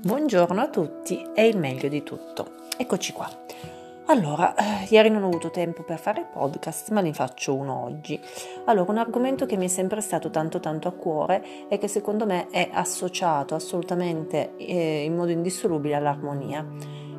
Buongiorno a tutti e il meglio di tutto. Eccoci qua. Allora, eh, ieri non ho avuto tempo per fare podcast, ma ne faccio uno oggi. Allora, un argomento che mi è sempre stato tanto tanto a cuore e che secondo me è associato assolutamente eh, in modo indissolubile all'armonia,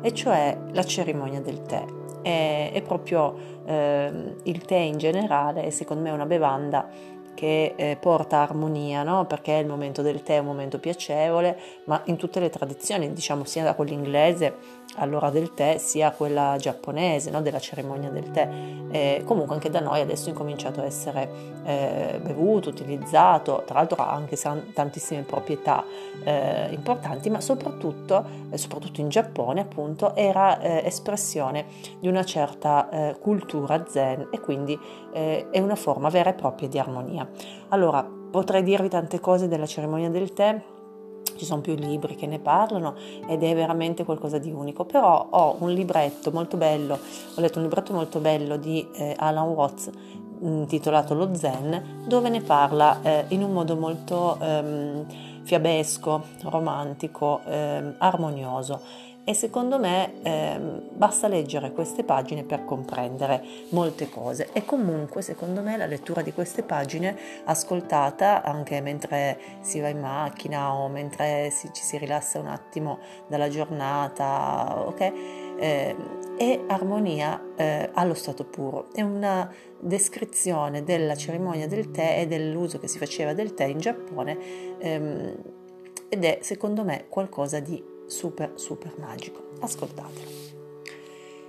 e cioè la cerimonia del tè. È, proprio eh, il tè in generale, secondo me è una bevanda che eh, porta armonia, no? perché il momento del tè è un momento piacevole, ma in tutte le tradizioni, diciamo sia da quella inglese all'ora del tè, sia quella giapponese, no? della cerimonia del tè. Eh, comunque anche da noi adesso è incominciato a essere eh, bevuto, utilizzato, tra l'altro ha anche tantissime proprietà eh, importanti, ma soprattutto, eh, soprattutto in Giappone appunto, era eh, espressione di una certa cultura zen e quindi è una forma vera e propria di armonia. Allora, potrei dirvi tante cose della cerimonia del tè, ci sono più libri che ne parlano ed è veramente qualcosa di unico, però ho un libretto molto bello, ho letto un libretto molto bello di eh, Alan Watts intitolato Lo Zen, dove ne parla eh, in un modo molto ehm, fiabesco, romantico, ehm, armonioso e secondo me eh, basta leggere queste pagine per comprendere molte cose e comunque secondo me la lettura di queste pagine ascoltata anche mentre si va in macchina o mentre si, ci si rilassa un attimo dalla giornata, ok? Eh, è armonia eh, allo stato puro, è una descrizione della cerimonia del tè e dell'uso che si faceva del tè in Giappone ehm, ed è secondo me qualcosa di super super magico. Ascoltatelo.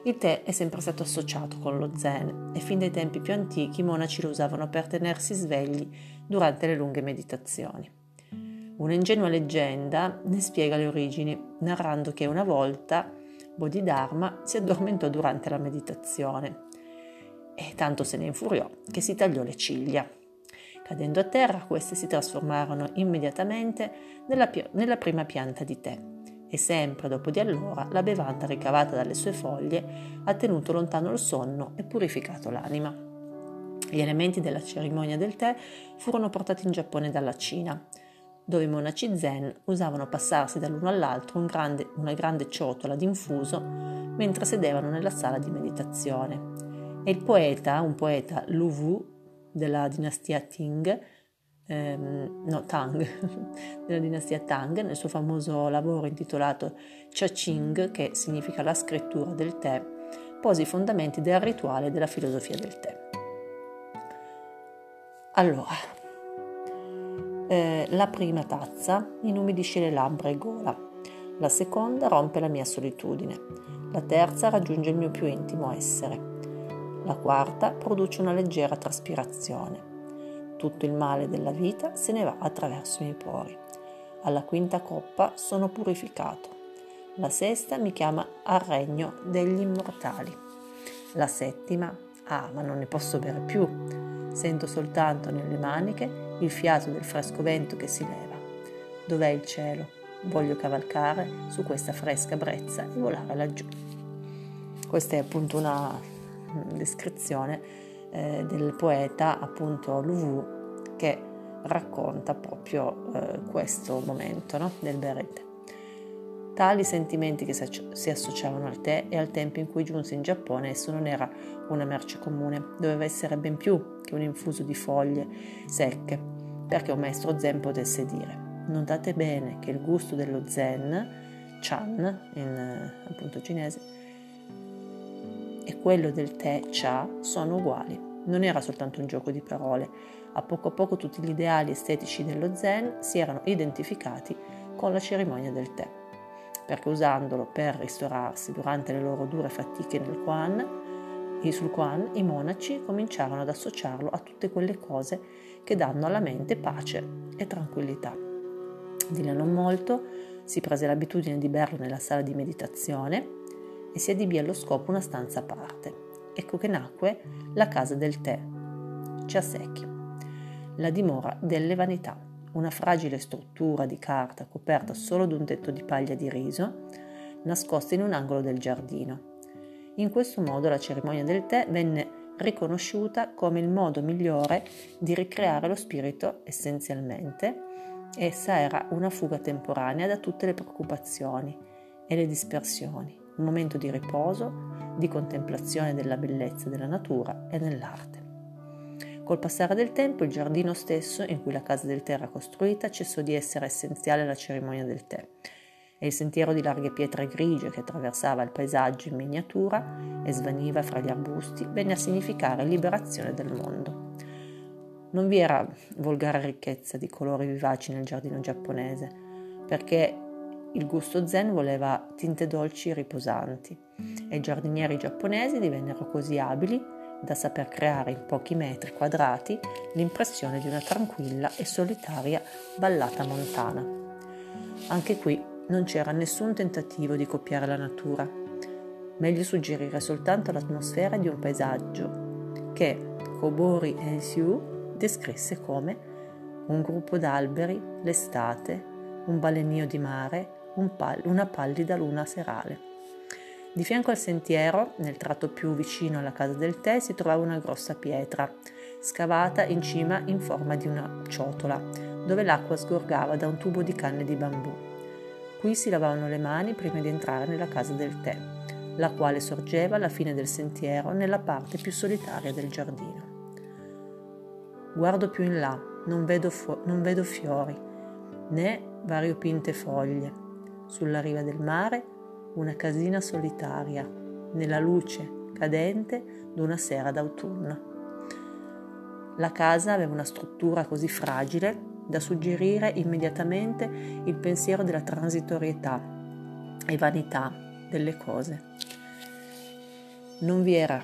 Il tè è sempre stato associato con lo zen e fin dai tempi più antichi i monaci lo usavano per tenersi svegli durante le lunghe meditazioni. Una ingenua leggenda ne spiega le origini, narrando che una volta Bodhidharma si addormentò durante la meditazione e tanto se ne infuriò che si tagliò le ciglia. Cadendo a terra, queste si trasformarono immediatamente nella, nella prima pianta di tè e sempre dopo di allora la bevanda ricavata dalle sue foglie ha tenuto lontano il sonno e purificato l'anima. Gli elementi della cerimonia del tè furono portati in Giappone dalla Cina, dove i monaci zen usavano passarsi dall'uno all'altro un grande, una grande ciotola d'infuso mentre sedevano nella sala di meditazione. E il poeta, un poeta Lu Wu della dinastia Ting, ehm, no, Tang, della dinastia Tang, nel suo famoso lavoro intitolato Cha Ching, che significa la scrittura del tè, pose i fondamenti del rituale della filosofia del tè. Allora, eh, la prima tazza inumidisce le labbra e gola, la seconda rompe la mia solitudine, la terza raggiunge il mio più intimo essere, la quarta produce una leggera traspirazione, tutto il male della vita se ne va attraverso i miei pori. Alla quinta coppa sono purificato. La sesta mi chiama al regno degli immortali. La settima, ah, ma non ne posso bere più. Sento soltanto nelle maniche il fiato del fresco vento che si leva. Dov'è il cielo? Voglio cavalcare su questa fresca brezza e volare laggiù. Questa è appunto una descrizione eh, del poeta appunto Luvu che racconta proprio eh, questo momento no? del berete. Tali sentimenti che si associavano al tè e al tempo in cui giunse in Giappone esso non era una merce comune, doveva essere ben più che un infuso di foglie secche, perché un maestro zen potesse dire notate bene che il gusto dello zen, chan in appunto cinese, e quello del tè cha sono uguali. Non era soltanto un gioco di parole, a poco a poco tutti gli ideali estetici dello zen si erano identificati con la cerimonia del tè, perché usandolo per ristorarsi durante le loro dure fatiche nel Quan, sul Quan i monaci cominciarono ad associarlo a tutte quelle cose che danno alla mente pace e tranquillità. Di là non molto si prese l'abitudine di berlo nella sala di meditazione e si adibì allo scopo una stanza a parte. Ecco che nacque la casa del tè, Chaseki, la dimora delle vanità, una fragile struttura di carta coperta solo da un tetto di paglia di riso, nascosta in un angolo del giardino. In questo modo la cerimonia del tè venne riconosciuta come il modo migliore di ricreare lo spirito essenzialmente Essa era una fuga temporanea da tutte le preoccupazioni e le dispersioni, un momento di riposo, di contemplazione della bellezza della natura e dell'arte. Col passare del tempo il giardino stesso in cui la casa del tè era costruita cessò di essere essenziale alla cerimonia del tè e il sentiero di larghe pietre grigie che attraversava il paesaggio in miniatura e svaniva fra gli arbusti venne a significare liberazione del mondo. Non vi era volgare ricchezza di colori vivaci nel giardino giapponese, perché il gusto zen voleva tinte dolci e riposanti e i giardinieri giapponesi divennero così abili da saper creare in pochi metri quadrati l'impressione di una tranquilla e solitaria ballata montana. Anche qui non c'era nessun tentativo di copiare la natura. Meglio suggerire soltanto l'atmosfera di un paesaggio che Kobori Ensiu descrisse come un gruppo d'alberi, l'estate, un balenio di mare, un pal- una pallida luna serale. Di fianco al sentiero, nel tratto più vicino alla casa del tè, si trovava una grossa pietra, scavata in cima in forma di una ciotola, dove l'acqua sgorgava da un tubo di canne di bambù. Qui si lavavano le mani prima di entrare nella casa del tè, la quale sorgeva alla fine del sentiero nella parte più solitaria del giardino. Guardo più in là, non vedo, fu- non vedo fiori, né variopinte foglie. Sulla riva del mare una casina solitaria, nella luce cadente d'una sera d'autunno. La casa aveva una struttura così fragile da suggerire immediatamente il pensiero della transitorietà e vanità delle cose. Non vi era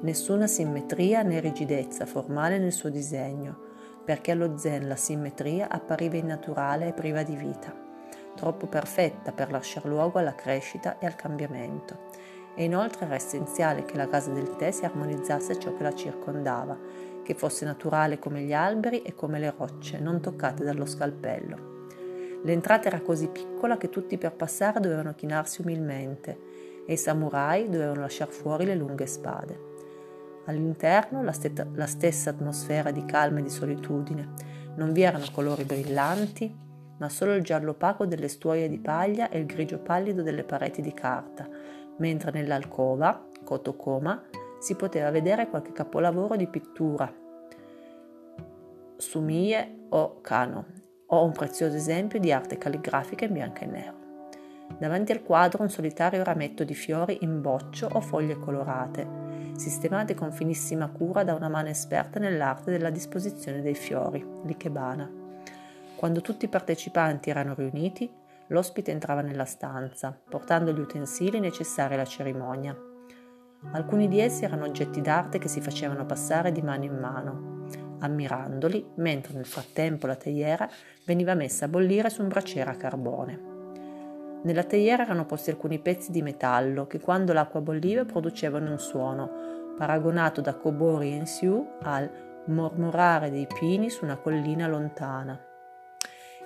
nessuna simmetria né rigidezza formale nel suo disegno, perché allo zen la simmetria appariva innaturale e priva di vita, troppo perfetta per lasciare luogo alla crescita e al cambiamento. E inoltre era essenziale che la casa del tè si armonizzasse a ciò che la circondava, che fosse naturale come gli alberi e come le rocce, non toccate dallo scalpello. L'entrata era così piccola che tutti per passare dovevano chinarsi umilmente e i samurai dovevano lasciare fuori le lunghe spade. All'interno la stessa atmosfera di calma e di solitudine. Non vi erano colori brillanti, ma solo il giallo opaco delle stuoie di paglia e il grigio pallido delle pareti di carta, mentre nell'alcova, Kotokoma, si poteva vedere qualche capolavoro di pittura, Sumie o Kano, o un prezioso esempio di arte calligrafica in bianco e nero. Davanti al quadro un solitario rametto di fiori in boccio o foglie colorate, sistemate con finissima cura da una mano esperta nell'arte della disposizione dei fiori, l'ikebana. Quando tutti i partecipanti erano riuniti, l'ospite entrava nella stanza, portando gli utensili necessari alla cerimonia. Alcuni di essi erano oggetti d'arte che si facevano passare di mano in mano, ammirandoli, mentre nel frattempo la teiera veniva messa a bollire su un braciere a carbone. Nella teiera erano posti alcuni pezzi di metallo che quando l'acqua bolliva producevano un suono, paragonato da Kobori Ensiu al mormorare dei pini su una collina lontana.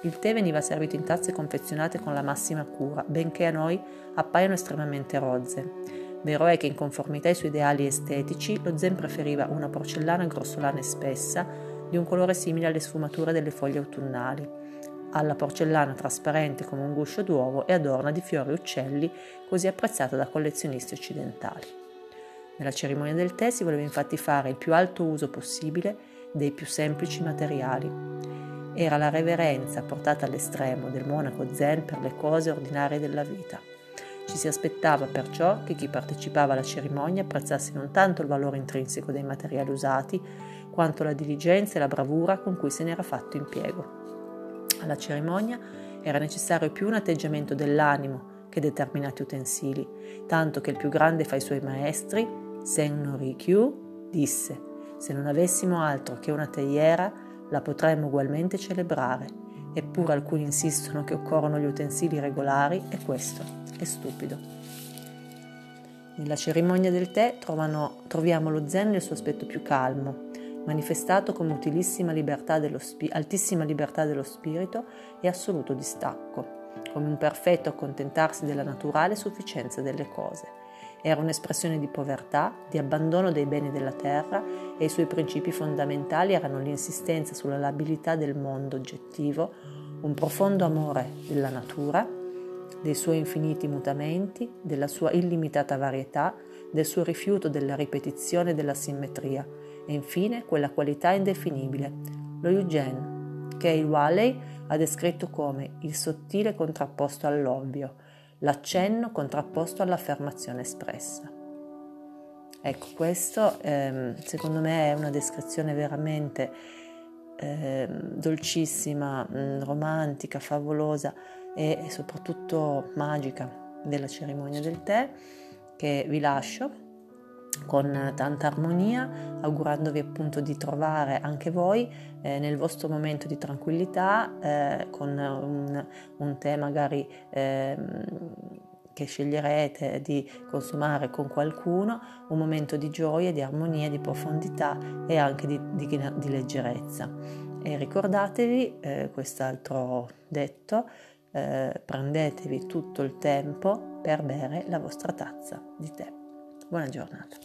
Il tè veniva servito in tazze confezionate con la massima cura, benché a noi appaiano estremamente rozze. Vero è che in conformità ai suoi ideali estetici, lo zen preferiva una porcellana grossolana e spessa, di un colore simile alle sfumature delle foglie autunnali, alla porcellana trasparente come un guscio d'uovo e adorna di fiori e uccelli, così apprezzata da collezionisti occidentali. Nella cerimonia del tè si voleva infatti fare il più alto uso possibile dei più semplici materiali. Era la reverenza portata all'estremo del monaco zen per le cose ordinarie della vita. Ci si aspettava perciò che chi partecipava alla cerimonia apprezzasse non tanto il valore intrinseco dei materiali usati, quanto la diligenza e la bravura con cui se n'era fatto impiego. Alla cerimonia era necessario più un atteggiamento dell'animo che determinati utensili, tanto che il più grande fra i suoi maestri, Sen no Rikyu, disse: Se non avessimo altro che una teiera, la potremmo ugualmente celebrare. Eppure alcuni insistono che occorrono gli utensili regolari e questo e stupido. Nella cerimonia del tè trovano, troviamo lo zen nel suo aspetto più calmo, manifestato come libertà spi- altissima libertà dello spirito e assoluto distacco, come un perfetto accontentarsi della naturale sufficienza delle cose. Era un'espressione di povertà, di abbandono dei beni della terra e i suoi principi fondamentali erano l'insistenza sulla labilità del mondo oggettivo, un profondo amore della natura, dei suoi infiniti mutamenti, della sua illimitata varietà, del suo rifiuto della ripetizione e della simmetria, e infine quella qualità indefinibile, lo Eugene, che il Waley ha descritto come il sottile contrapposto all'ovvio, l'accenno contrapposto all'affermazione espressa. Ecco, questo ehm, secondo me è una descrizione veramente ehm, dolcissima, mh, mm, romantica, favolosa e, e soprattutto magica della cerimonia del tè che vi lascio con tanta armonia, augurandovi appunto di trovare anche voi eh, nel vostro momento di tranquillità eh, con un, un, tè magari eh, che sceglierete di consumare con qualcuno, un momento di gioia, di armonia, di profondità e anche di, di, di leggerezza. E ricordatevi eh, quest'altro detto, eh, prendetevi tutto il tempo per bere la vostra tazza di tè. Buona giornata.